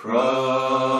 Christ.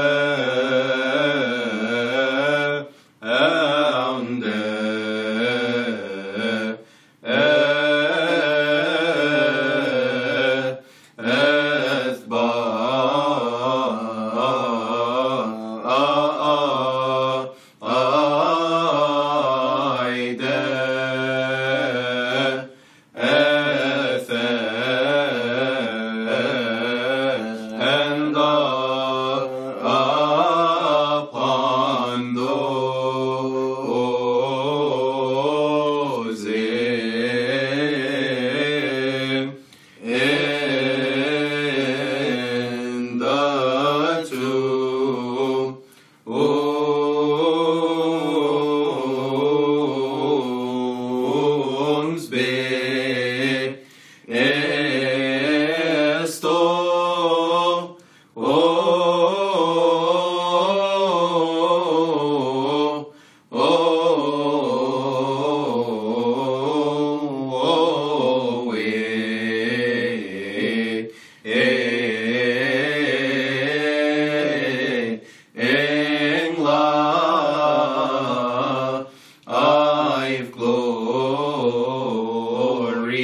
cuando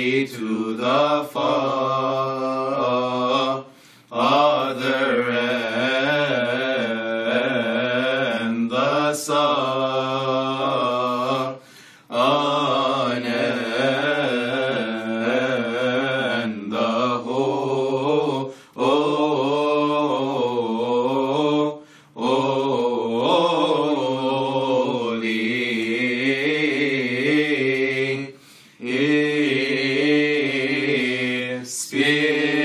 to the Father, and the the sun. Amen.